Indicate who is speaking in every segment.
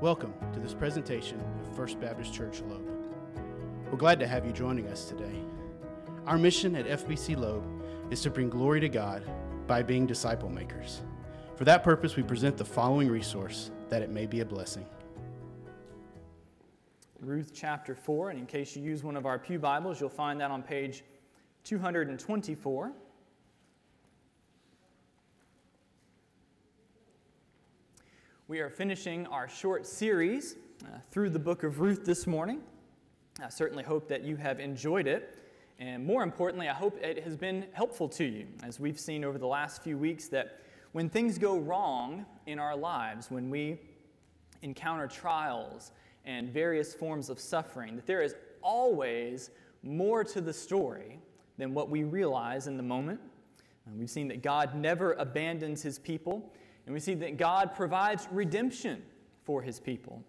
Speaker 1: Welcome to this presentation of First Baptist Church Loeb. We're glad to have you joining us today. Our mission at FBC Loeb is to bring glory to God by being disciple makers. For that purpose, we present the following resource that it may be a blessing.
Speaker 2: Ruth chapter 4, and in case you use one of our Pew Bibles, you'll find that on page 224. We are finishing our short series uh, through the book of Ruth this morning. I certainly hope that you have enjoyed it. And more importantly, I hope it has been helpful to you, as we've seen over the last few weeks that when things go wrong in our lives, when we encounter trials and various forms of suffering, that there is always more to the story than what we realize in the moment. And we've seen that God never abandons his people, and we see that God provides redemption for his people.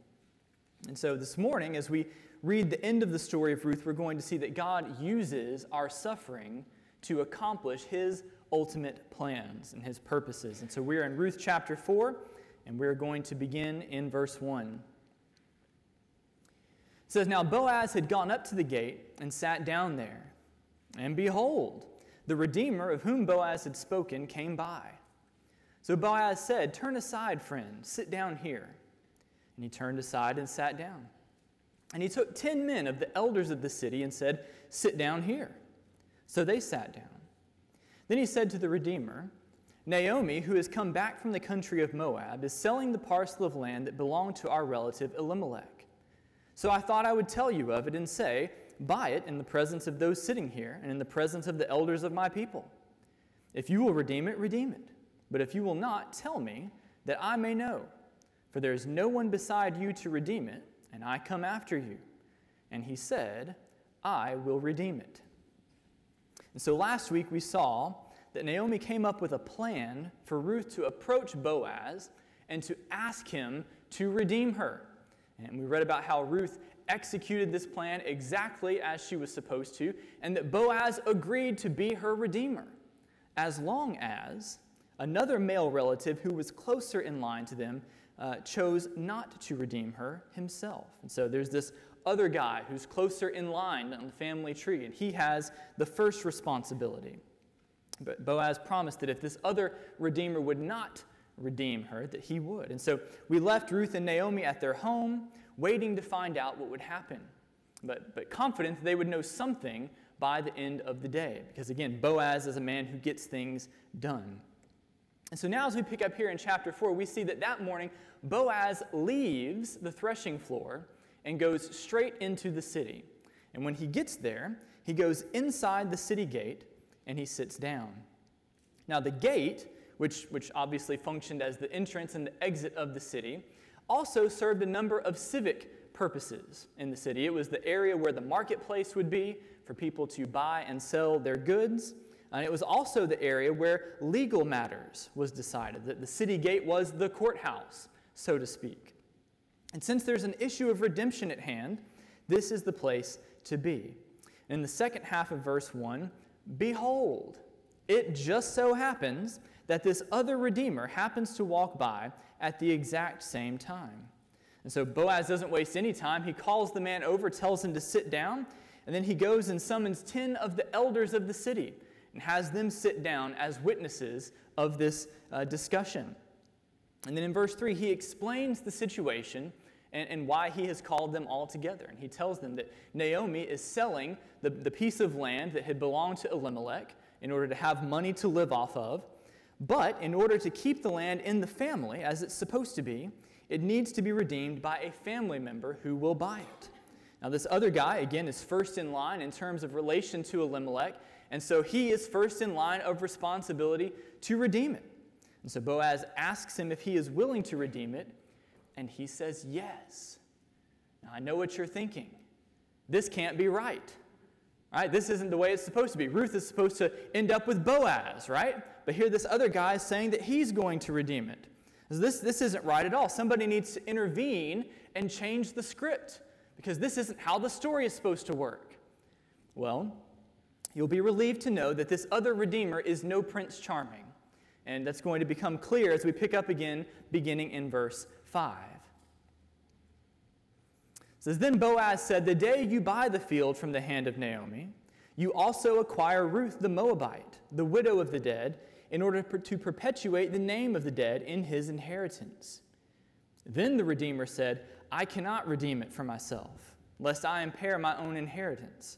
Speaker 2: And so this morning, as we read the end of the story of Ruth, we're going to see that God uses our suffering to accomplish his ultimate plans and his purposes. And so we're in Ruth chapter 4, and we're going to begin in verse 1. It says, Now Boaz had gone up to the gate and sat down there. And behold, the Redeemer of whom Boaz had spoken came by. So Boaz said, Turn aside, friend, sit down here. And he turned aside and sat down. And he took ten men of the elders of the city and said, Sit down here. So they sat down. Then he said to the Redeemer, Naomi, who has come back from the country of Moab, is selling the parcel of land that belonged to our relative Elimelech. So I thought I would tell you of it and say, Buy it in the presence of those sitting here and in the presence of the elders of my people. If you will redeem it, redeem it. But if you will not, tell me, that I may know. For there is no one beside you to redeem it, and I come after you. And he said, I will redeem it. And so last week we saw that Naomi came up with a plan for Ruth to approach Boaz and to ask him to redeem her. And we read about how Ruth executed this plan exactly as she was supposed to, and that Boaz agreed to be her redeemer, as long as Another male relative who was closer in line to them uh, chose not to redeem her himself. And so there's this other guy who's closer in line on the family tree, and he has the first responsibility. But Boaz promised that if this other redeemer would not redeem her, that he would. And so we left Ruth and Naomi at their home, waiting to find out what would happen, but, but confident that they would know something by the end of the day. Because again, Boaz is a man who gets things done. And so now, as we pick up here in chapter 4, we see that that morning Boaz leaves the threshing floor and goes straight into the city. And when he gets there, he goes inside the city gate and he sits down. Now, the gate, which, which obviously functioned as the entrance and the exit of the city, also served a number of civic purposes in the city. It was the area where the marketplace would be for people to buy and sell their goods. And it was also the area where legal matters was decided, that the city gate was the courthouse, so to speak. And since there's an issue of redemption at hand, this is the place to be. In the second half of verse 1, behold, it just so happens that this other Redeemer happens to walk by at the exact same time. And so Boaz doesn't waste any time. He calls the man over, tells him to sit down, and then he goes and summons 10 of the elders of the city and has them sit down as witnesses of this uh, discussion. And then in verse 3, he explains the situation and, and, why he has called them all together. And he tells them that Naomi is selling the, the piece of land that had belonged to Elimelech in order to have money to live off of. But in order to keep the land in the family, as it's supposed to be, it needs to be redeemed by a family member who will buy it. Now, this other guy, again, is first in line in terms of relation to Elimelech, and so he is first in line of responsibility to redeem it. And so Boaz asks him if he is willing to redeem it, and he says yes. Now I know what you're thinking. This can't be right. Right? This isn't the way it's supposed to be. Ruth is supposed to end up with Boaz, right? But here this other guy is saying that he's going to redeem it. This, this isn't right at all. Somebody needs to intervene and change the script because this isn't how the story is supposed to work. Well, you'll be relieved to know that this other Redeemer is no Prince Charming. And that's going to become clear as we pick up again, beginning in verse 5. says, Then Boaz said, The day you buy the field from the hand of Naomi, you also acquire Ruth the Moabite, the widow of the dead, in order to perpetuate the name of the dead in his inheritance. Then the Redeemer said, I cannot redeem it for myself, lest I impair my own inheritance.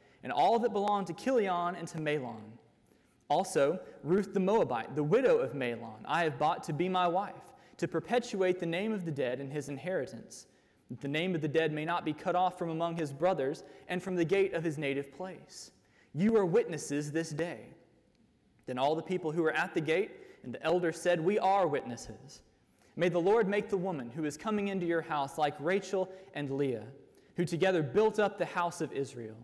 Speaker 2: and all that belonged to Chilion and to Mahlon. Also, Ruth the Moabite, the widow of Mahlon, I have bought to be my wife, to perpetuate the name of the dead in his inheritance, that the name of the dead may not be cut off from among his brothers and from the gate of his native place. You are witnesses this day. Then all the people who were at the gate and the elders said, We are witnesses. May the Lord make the woman who is coming into your house like Rachel and Leah, who together built up the house of Israel.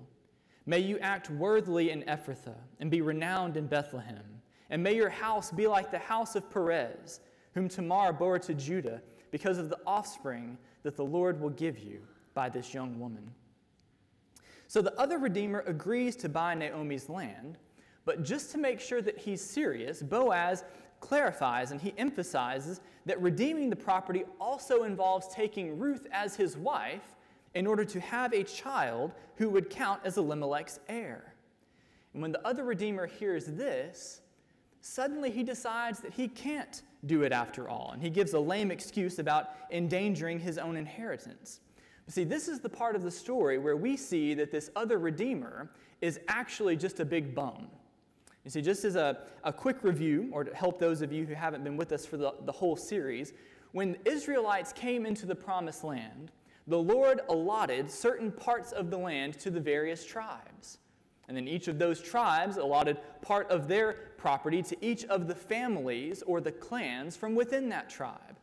Speaker 2: May you act worthily in Ephrathah and be renowned in Bethlehem. And may your house be like the house of Perez, whom Tamar bore to Judah, because of the offspring that the Lord will give you by this young woman. So the other Redeemer agrees to buy Naomi's land, but just to make sure that he's serious, Boaz clarifies and he emphasizes that redeeming the property also involves taking Ruth as his wife in order to have a child who would count as Elimelech's heir. And when the other Redeemer hears this, suddenly he decides that he can't do it after all, and he gives a lame excuse about endangering his own inheritance. See, this is the part of the story where we see that this other Redeemer is actually just a big bum. You see, just as a, a quick review, or to help those of you who haven't been with us for the, the whole series, when Israelites came into the promised land, the Lord allotted certain parts of the land to the various tribes. And then each of those tribes allotted part of their property to each of the families or the clans from within that tribe.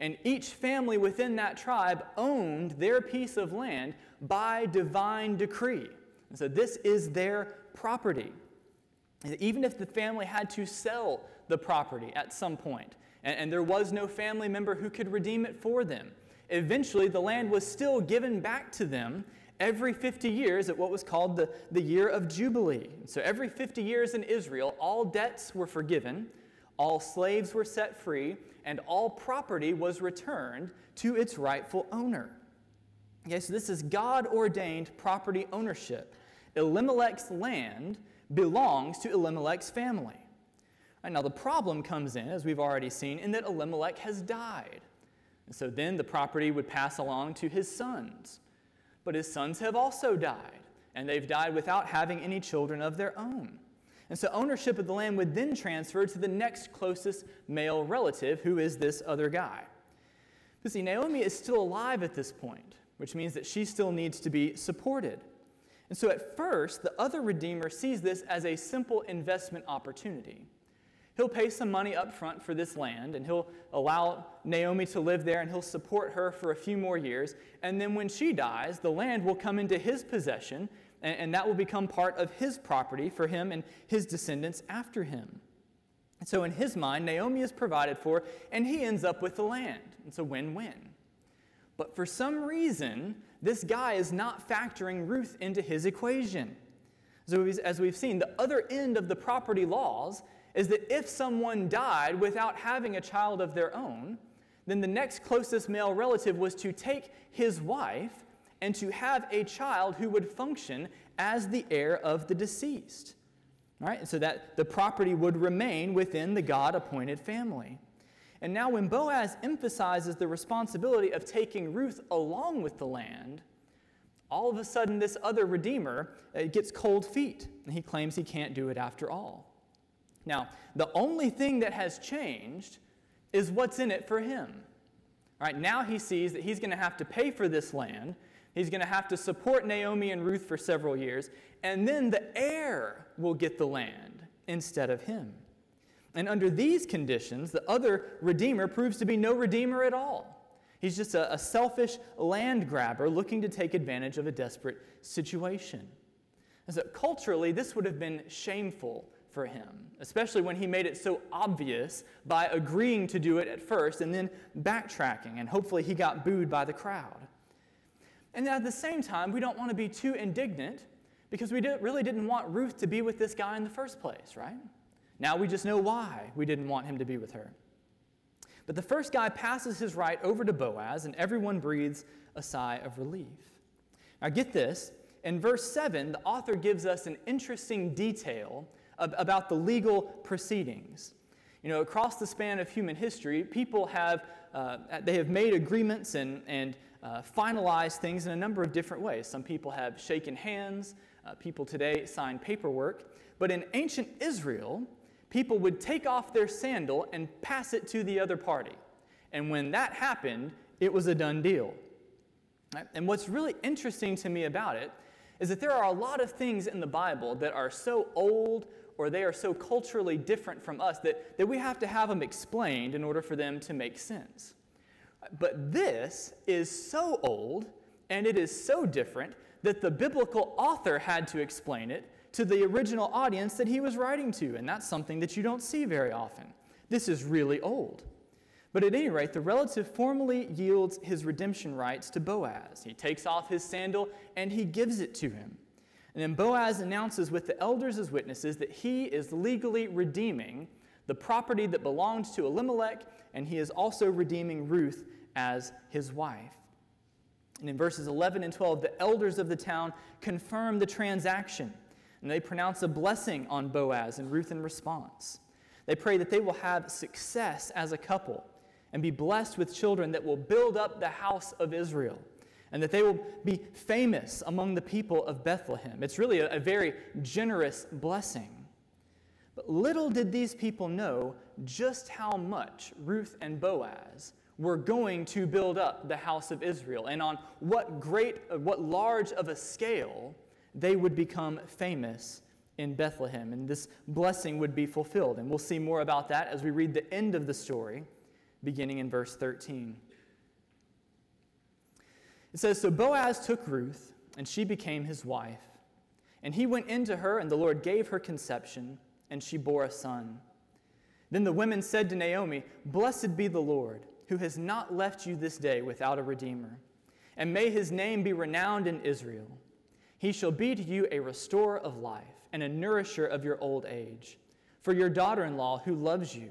Speaker 2: And each family within that tribe owned their piece of land by divine decree. And so this is their property even if the family had to sell the property at some point, and, and there was no family member who could redeem it for them, eventually the land was still given back to them every 50 years at what was called the, the year of Jubilee. So every 50 years in Israel, all debts were forgiven, all slaves were set free, and all property was returned to its rightful owner. Okay, so this is God ordained property ownership. Elimelech's land belongs to Elimelech's family. Right, now, the problem comes in, as we've already seen, in that Elimelech has died. And so then the property would pass along to his sons. But his sons have also died, and they've died without having any children of their own. And so ownership of the land would then transfer to the next closest male relative, who is this other guy. But see, Naomi is still alive at this point, which means that she still needs to be supported. And so at first, the other Redeemer sees this as a simple investment opportunity. He'll pay some money up front for this land, and he'll allow Naomi to live there, and he'll support her for a few more years. And then when she dies, the land will come into his possession, and, and that will become part of his property for him and his descendants after him. And so in his mind, Naomi is provided for, and he ends up with the land. It's a win win. But for some reason, this guy is not factoring Ruth into his equation. So, as we've seen, the other end of the property laws is that if someone died without having a child of their own, then the next closest male relative was to take his wife and to have a child who would function as the heir of the deceased. Right? So that the property would remain within the God appointed family. And now, when Boaz emphasizes the responsibility of taking Ruth along with the land, all of a sudden this other Redeemer uh, gets cold feet, and he claims he can't do it after all. Now, the only thing that has changed is what's in it for him. All right, now he sees that he's going to have to pay for this land. He's going to have to support Naomi and Ruth for several years, and then the heir will get the land instead of him. And under these conditions, the other Redeemer proves to be no Redeemer at all. He's just a, a selfish land grabber looking to take advantage of a desperate situation. And so culturally, this would have been shameful for him, especially when he made it so obvious by agreeing to do it at first and then backtracking, and hopefully he got booed by the crowd. And at the same time, we don't want to be too indignant because we really didn't want Ruth to be with this guy in the first place, right? Now we just know why we didn't want him to be with her. But the first guy passes his right over to Boaz, and everyone breathes a sigh of relief. Now, get this. In verse 7, the author gives us an interesting detail about the legal proceedings. You know, across the span of human history, people have, uh, they have made agreements and, and uh, finalized things in a number of different ways. Some people have shaken hands, uh, people today sign paperwork. But in ancient Israel, people would take off their sandal and pass it to the other party. And when that happened, it was a done deal. And what's really interesting to me about it is that there are a lot of things in the Bible that are so old or they are so culturally different from us that, that we have to have them explained in order for them to make sense. But this is so old and it is so different that the biblical author had to explain it to the original audience that he was writing to, and that's something that you don't see very often. This is really old. But at any rate, the relative formally yields his redemption rights to Boaz. He takes off his sandal and he gives it to him. And then Boaz announces with the elders as witnesses that he is legally redeeming the property that belonged to Elimelech, and he is also redeeming Ruth as his wife. And in verses 11 and 12, the elders of the town confirm the transaction and they pronounce a blessing on Boaz and Ruth in response. They pray that they will have success as a couple and be blessed with children that will build up the house of Israel and that they will be famous among the people of Bethlehem. It's really a, a very generous blessing. But little did these people know just how much Ruth and Boaz were going to build up the house of Israel and on what great, what large of a scale they would become famous in Bethlehem, and this blessing would be fulfilled. And we'll see more about that as we read the end of the story, beginning in verse 13. It says So Boaz took Ruth, and she became his wife. And he went into her, and the Lord gave her conception, and she bore a son. Then the women said to Naomi, Blessed be the Lord, who has not left you this day without a redeemer. And may his name be renowned in Israel. He shall be to you a restorer of life and a nourisher of your old age. For your daughter in law, who loves you,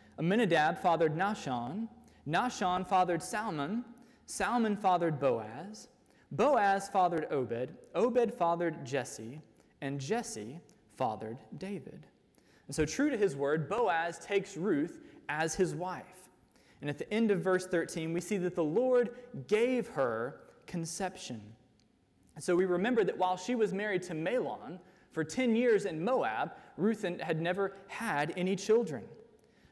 Speaker 2: Amminadab fathered Nahshon, Nahshon fathered Salmon, Salmon fathered Boaz, Boaz fathered Obed, Obed fathered Jesse, and Jesse fathered David. And so, true to his word, Boaz takes Ruth as his wife. And at the end of verse 13, we see that the Lord gave her conception. So we remember that while she was married to Mahlon for 10 years in Moab, Ruth had never had any children.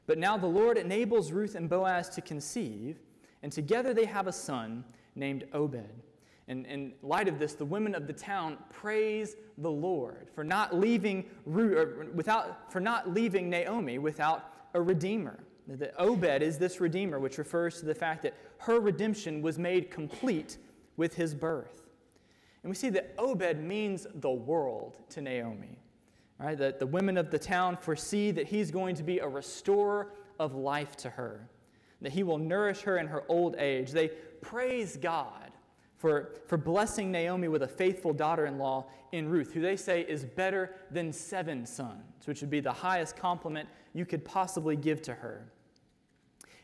Speaker 2: But now the Lord enables Ruth and Boaz to conceive, and together they have a son named Obed. And in light of this, the women of the town praise the Lord for not leaving without for not leaving Naomi without a redeemer. That Obed is this redeemer, which refers to the fact that her redemption was made complete with his birth. And we see that Obed means the world to Naomi. Right? That the women of the town foresee that he's going to be a restorer of life to her, that he will nourish her in her old age. They praise God for, for blessing Naomi with a faithful daughter in law in Ruth, who they say is better than seven sons, which would be the highest compliment you could possibly give to her.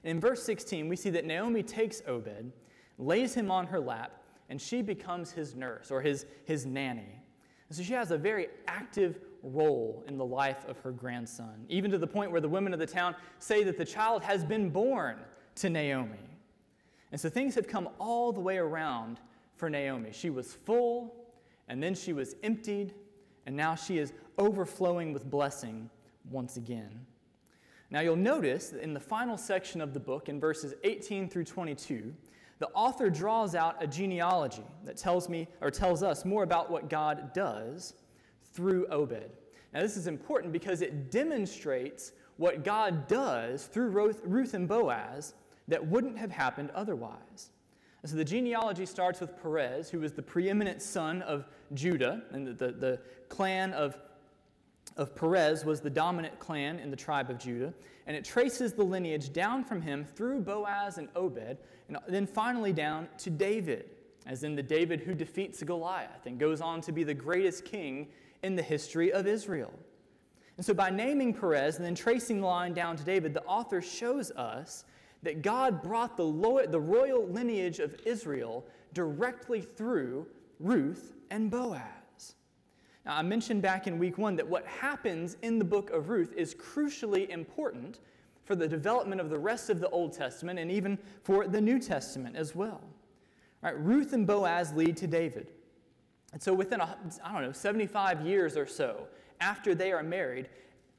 Speaker 2: In verse 16, we see that Naomi takes Obed, lays him on her lap, and she becomes his nurse or his, his nanny. And so she has a very active role in the life of her grandson, even to the point where the women of the town say that the child has been born to Naomi. And so things have come all the way around for Naomi. She was full, and then she was emptied, and now she is overflowing with blessing once again. Now you'll notice that in the final section of the book, in verses 18 through 22, the author draws out a genealogy that tells me or tells us more about what God does through Obed. Now this is important because it demonstrates what God does through Ruth and Boaz that wouldn't have happened otherwise. And so the genealogy starts with Perez, who was the preeminent son of Judah, and the, the, the clan of of Perez was the dominant clan in the tribe of Judah, and it traces the lineage down from him through Boaz and Obed, and then finally down to David, as in the David who defeats Goliath and goes on to be the greatest king in the history of Israel. And so, by naming Perez and then tracing the line down to David, the author shows us that God brought the, lo- the royal lineage of Israel directly through Ruth and Boaz. Now, I mentioned back in week one that what happens in the book of Ruth is crucially important for the development of the rest of the Old Testament and even for the New Testament as well. Right, Ruth and Boaz lead to David. And so within, I don't know, 75 years or so after they are married,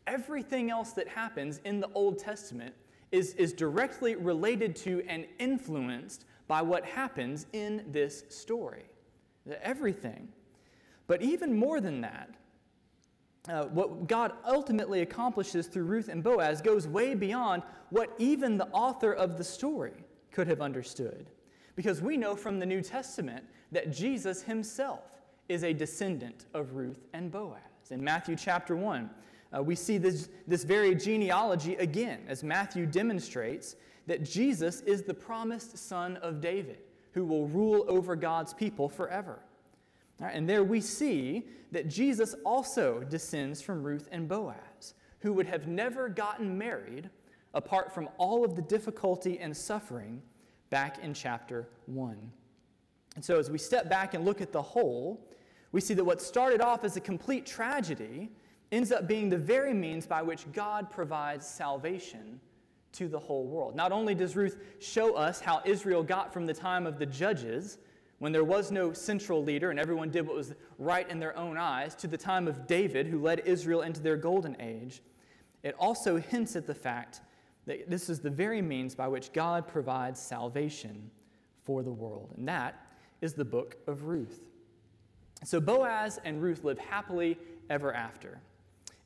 Speaker 2: everything else that happens in the Old Testament is, is directly related to and influenced by what happens in this story. Everything. But even more than that, uh, what God ultimately accomplishes through Ruth and Boaz goes way beyond what even the author of the story could have understood. Because we know from the New Testament that Jesus himself is a descendant of Ruth and Boaz. In Matthew chapter 1, uh, we see this, this very genealogy again as Matthew demonstrates that Jesus is the promised son of David who will rule over God's people forever. And there we see that Jesus also descends from Ruth and Boaz, who would have never gotten married apart from all of the difficulty and suffering back in chapter 1. And so, as we step back and look at the whole, we see that what started off as a complete tragedy ends up being the very means by which God provides salvation to the whole world. Not only does Ruth show us how Israel got from the time of the judges when there was no central leader and everyone did what was right in their own eyes, to the time of David, who led Israel into their golden age, it also hints at the fact that this is the very means by which God provides salvation for the world. And that is the book of Ruth. So Boaz and Ruth live happily ever after.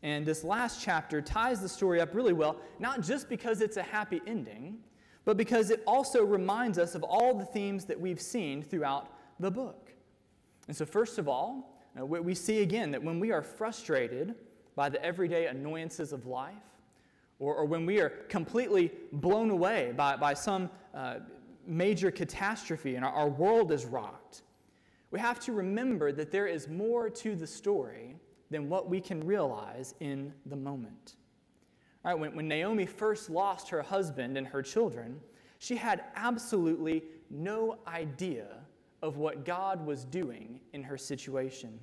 Speaker 2: And this last chapter ties the story up really well, not just because it's a happy ending, but because it also reminds us of all the themes that we've seen throughout the book. And so, first of all, uh, we see again that when we are frustrated by the everyday annoyances of life, or, or when we are completely blown away by, by some uh, major catastrophe and our, our world is rocked, we have to remember that there is more to the story than what we can realize in the moment. Right, when, when Naomi first lost her husband and her children, she had absolutely no idea of what God was doing in her situation.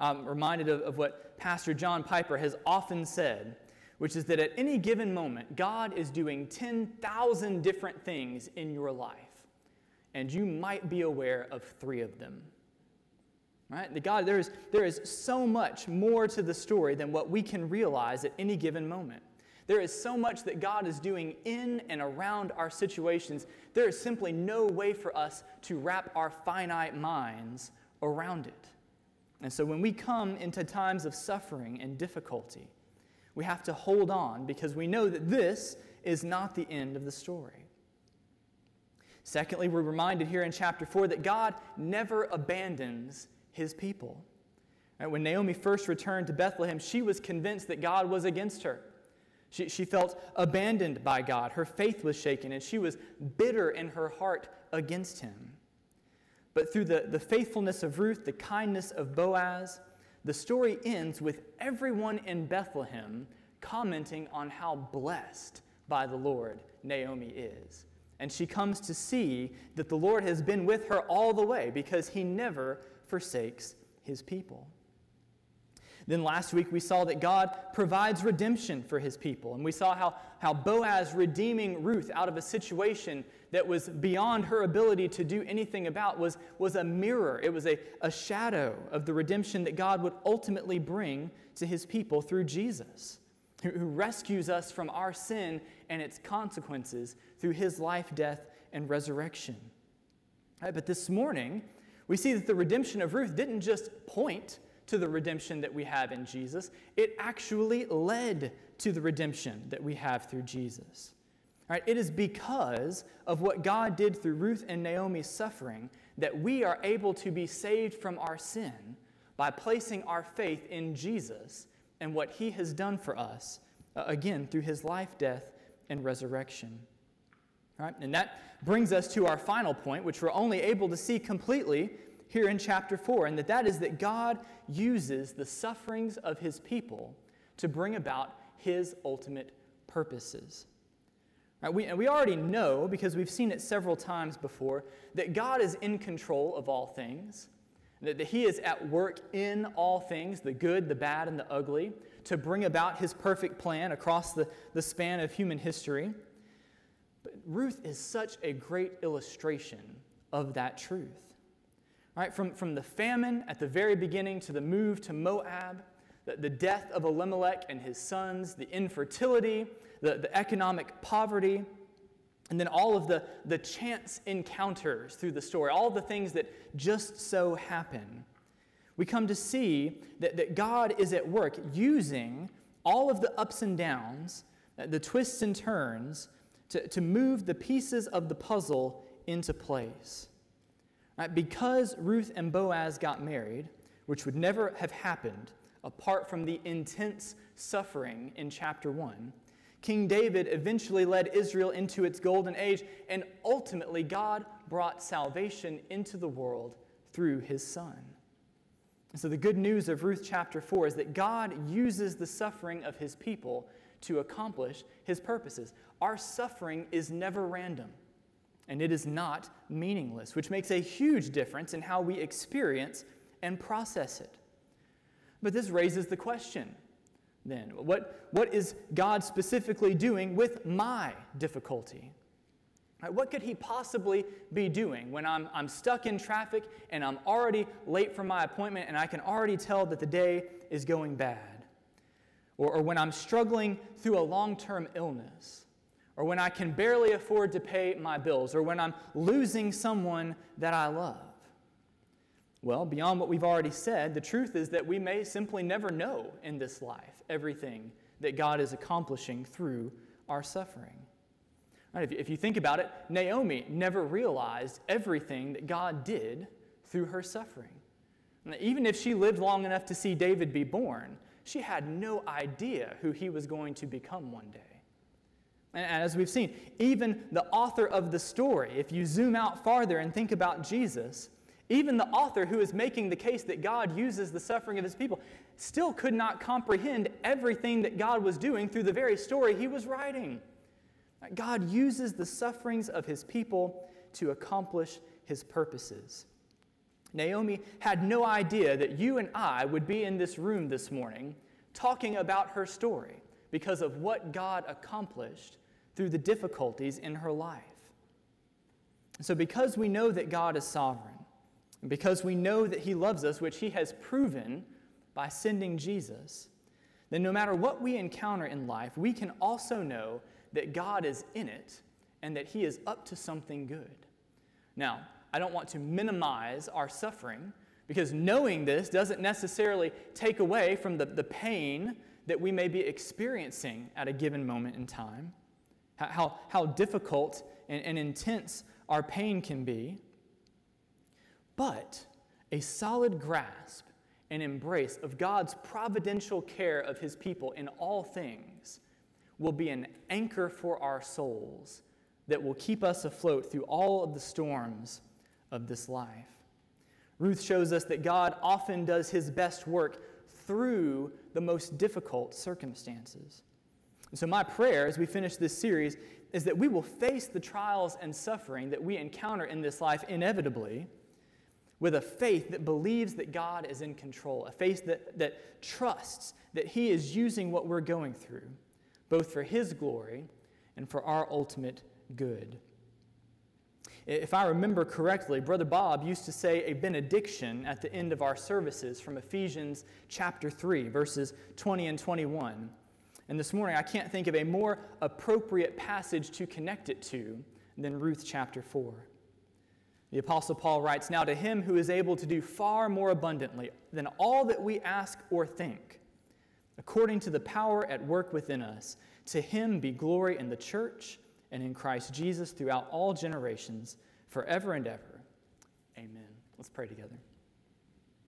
Speaker 2: I'm reminded of, of what Pastor John Piper has often said, which is that at any given moment, God is doing 10,000 different things in your life, and you might be aware of three of them. Right? The God, there is, there is so much more to the story than what we can realize at any given moment. There is so much that God is doing in and around our situations. There is simply no way for us to wrap our finite minds around it. And so when we come into times of suffering and difficulty, we have to hold on because we know that this is not the end of the story. Secondly, we're reminded here in chapter 4 that God never abandons his people. Right, when Naomi first returned to Bethlehem, she was convinced that God was against her. She, she felt abandoned by God. Her faith was shaken, and she was bitter in her heart against him. But through the, the faithfulness of Ruth, the kindness of Boaz, the story ends with everyone in Bethlehem commenting on how blessed by the Lord Naomi is. And she comes to see that the Lord has been with her all the way because he never forsakes his people. Then last week we saw that God provides redemption for his people. And we saw how, how Boaz redeeming Ruth out of a situation that was beyond her ability to do anything about was, was a mirror. It was a, a shadow of the redemption that God would ultimately bring to his people through Jesus, who, rescues us from our sin and its consequences through his life, death, and resurrection. Right, but this morning, we see that the redemption of Ruth didn't just point to the redemption that we have in Jesus, it actually led to the redemption that we have through Jesus. Right? It is because of what God did through Ruth and Naomi's suffering that we are able to be saved from our sin by placing our faith in Jesus and what he has done for us, uh, again, through his life, death, and resurrection. Right? And that brings us to our final point, which we're only able to see completely here in chapter 4, and that that is that God uses the sufferings of his people to bring about his ultimate purposes. Right, we, and we already know, because we've seen it several times before, that God is in control of all things, that, he is at work in all things, the good, the bad, and the ugly, to bring about his perfect plan across the, the span of human history. But Ruth is such a great illustration of that truth. Right, from, from the famine at the very beginning to the move to Moab, the, the death of Elimelech and his sons, the infertility, the, the economic poverty, and then all of the, the chance encounters through the story, all the things that just so happen. We come to see that, that God is at work using all of the ups and downs, uh, the twists and turns, to, to move the pieces of the puzzle into place. Right? Because Ruth and Boaz got married, which would never have happened apart from the intense suffering in chapter 1, King David eventually led Israel into its golden age, and ultimately, God brought salvation into the world through his son. And so, the good news of Ruth chapter 4 is that God uses the suffering of his people to accomplish his purposes. Our suffering is never random and it is not meaningless, which makes a huge difference in how we experience and process it. But this raises the question then what, what is God specifically doing with my difficulty? Right, what could He possibly be doing when I'm, I'm stuck in traffic and I'm already late for my appointment and I can already tell that the day is going bad? Or, or when I'm struggling through a long term illness? or when I can barely afford to pay my bills, or when I'm losing someone that I love? Well, beyond what we've already said, the truth is that we may simply never know in this life everything that God is accomplishing through our suffering. Right, if, you, if you think about it, Naomi never realized everything that God did through her suffering. Even if she lived long enough to see David be born, she had no idea who he was going to become one day. And as we've seen, even the author of the story, if you zoom out farther and think about Jesus, even the author who is making the case that God uses the suffering of his people still could not comprehend everything that God was doing through the very story he was writing. God uses the sufferings of his people to accomplish his purposes. Naomi had no idea that you and I would be in this room this morning talking about her story because of what God accomplished through the difficulties in her life. So, because we know that God is sovereign, and because we know that He loves us, which He has proven by sending Jesus, then no matter what we encounter in life, we can also know that God is in it and that He is up to something good. Now, I don't want to minimize our suffering because knowing this doesn't necessarily take away from the, the pain that we may be experiencing at a given moment in time how, how difficult and, and intense our pain can be. But a solid grasp and embrace of God's providential care of his people in all things will be an anchor for our souls that will keep us afloat through all of the storms of this life. Ruth shows us that God often does his best work through the most difficult circumstances. And so, my prayer as we finish this series is that we will face the trials and suffering that we encounter in this life inevitably with a faith that believes that God is in control, a faith that, that trusts that He is using what we're going through, both for His glory and for our ultimate good. If I remember correctly, Brother Bob used to say a benediction at the end of our services from Ephesians chapter 3, verses 20 and 21. And this morning, I can't think of a more appropriate passage to connect it to than Ruth chapter 4. The Apostle Paul writes Now to him who is able to do far more abundantly than all that we ask or think, according to the power at work within us, to him be glory in the church and in Christ Jesus throughout all generations, forever and ever. Amen. Let's pray together.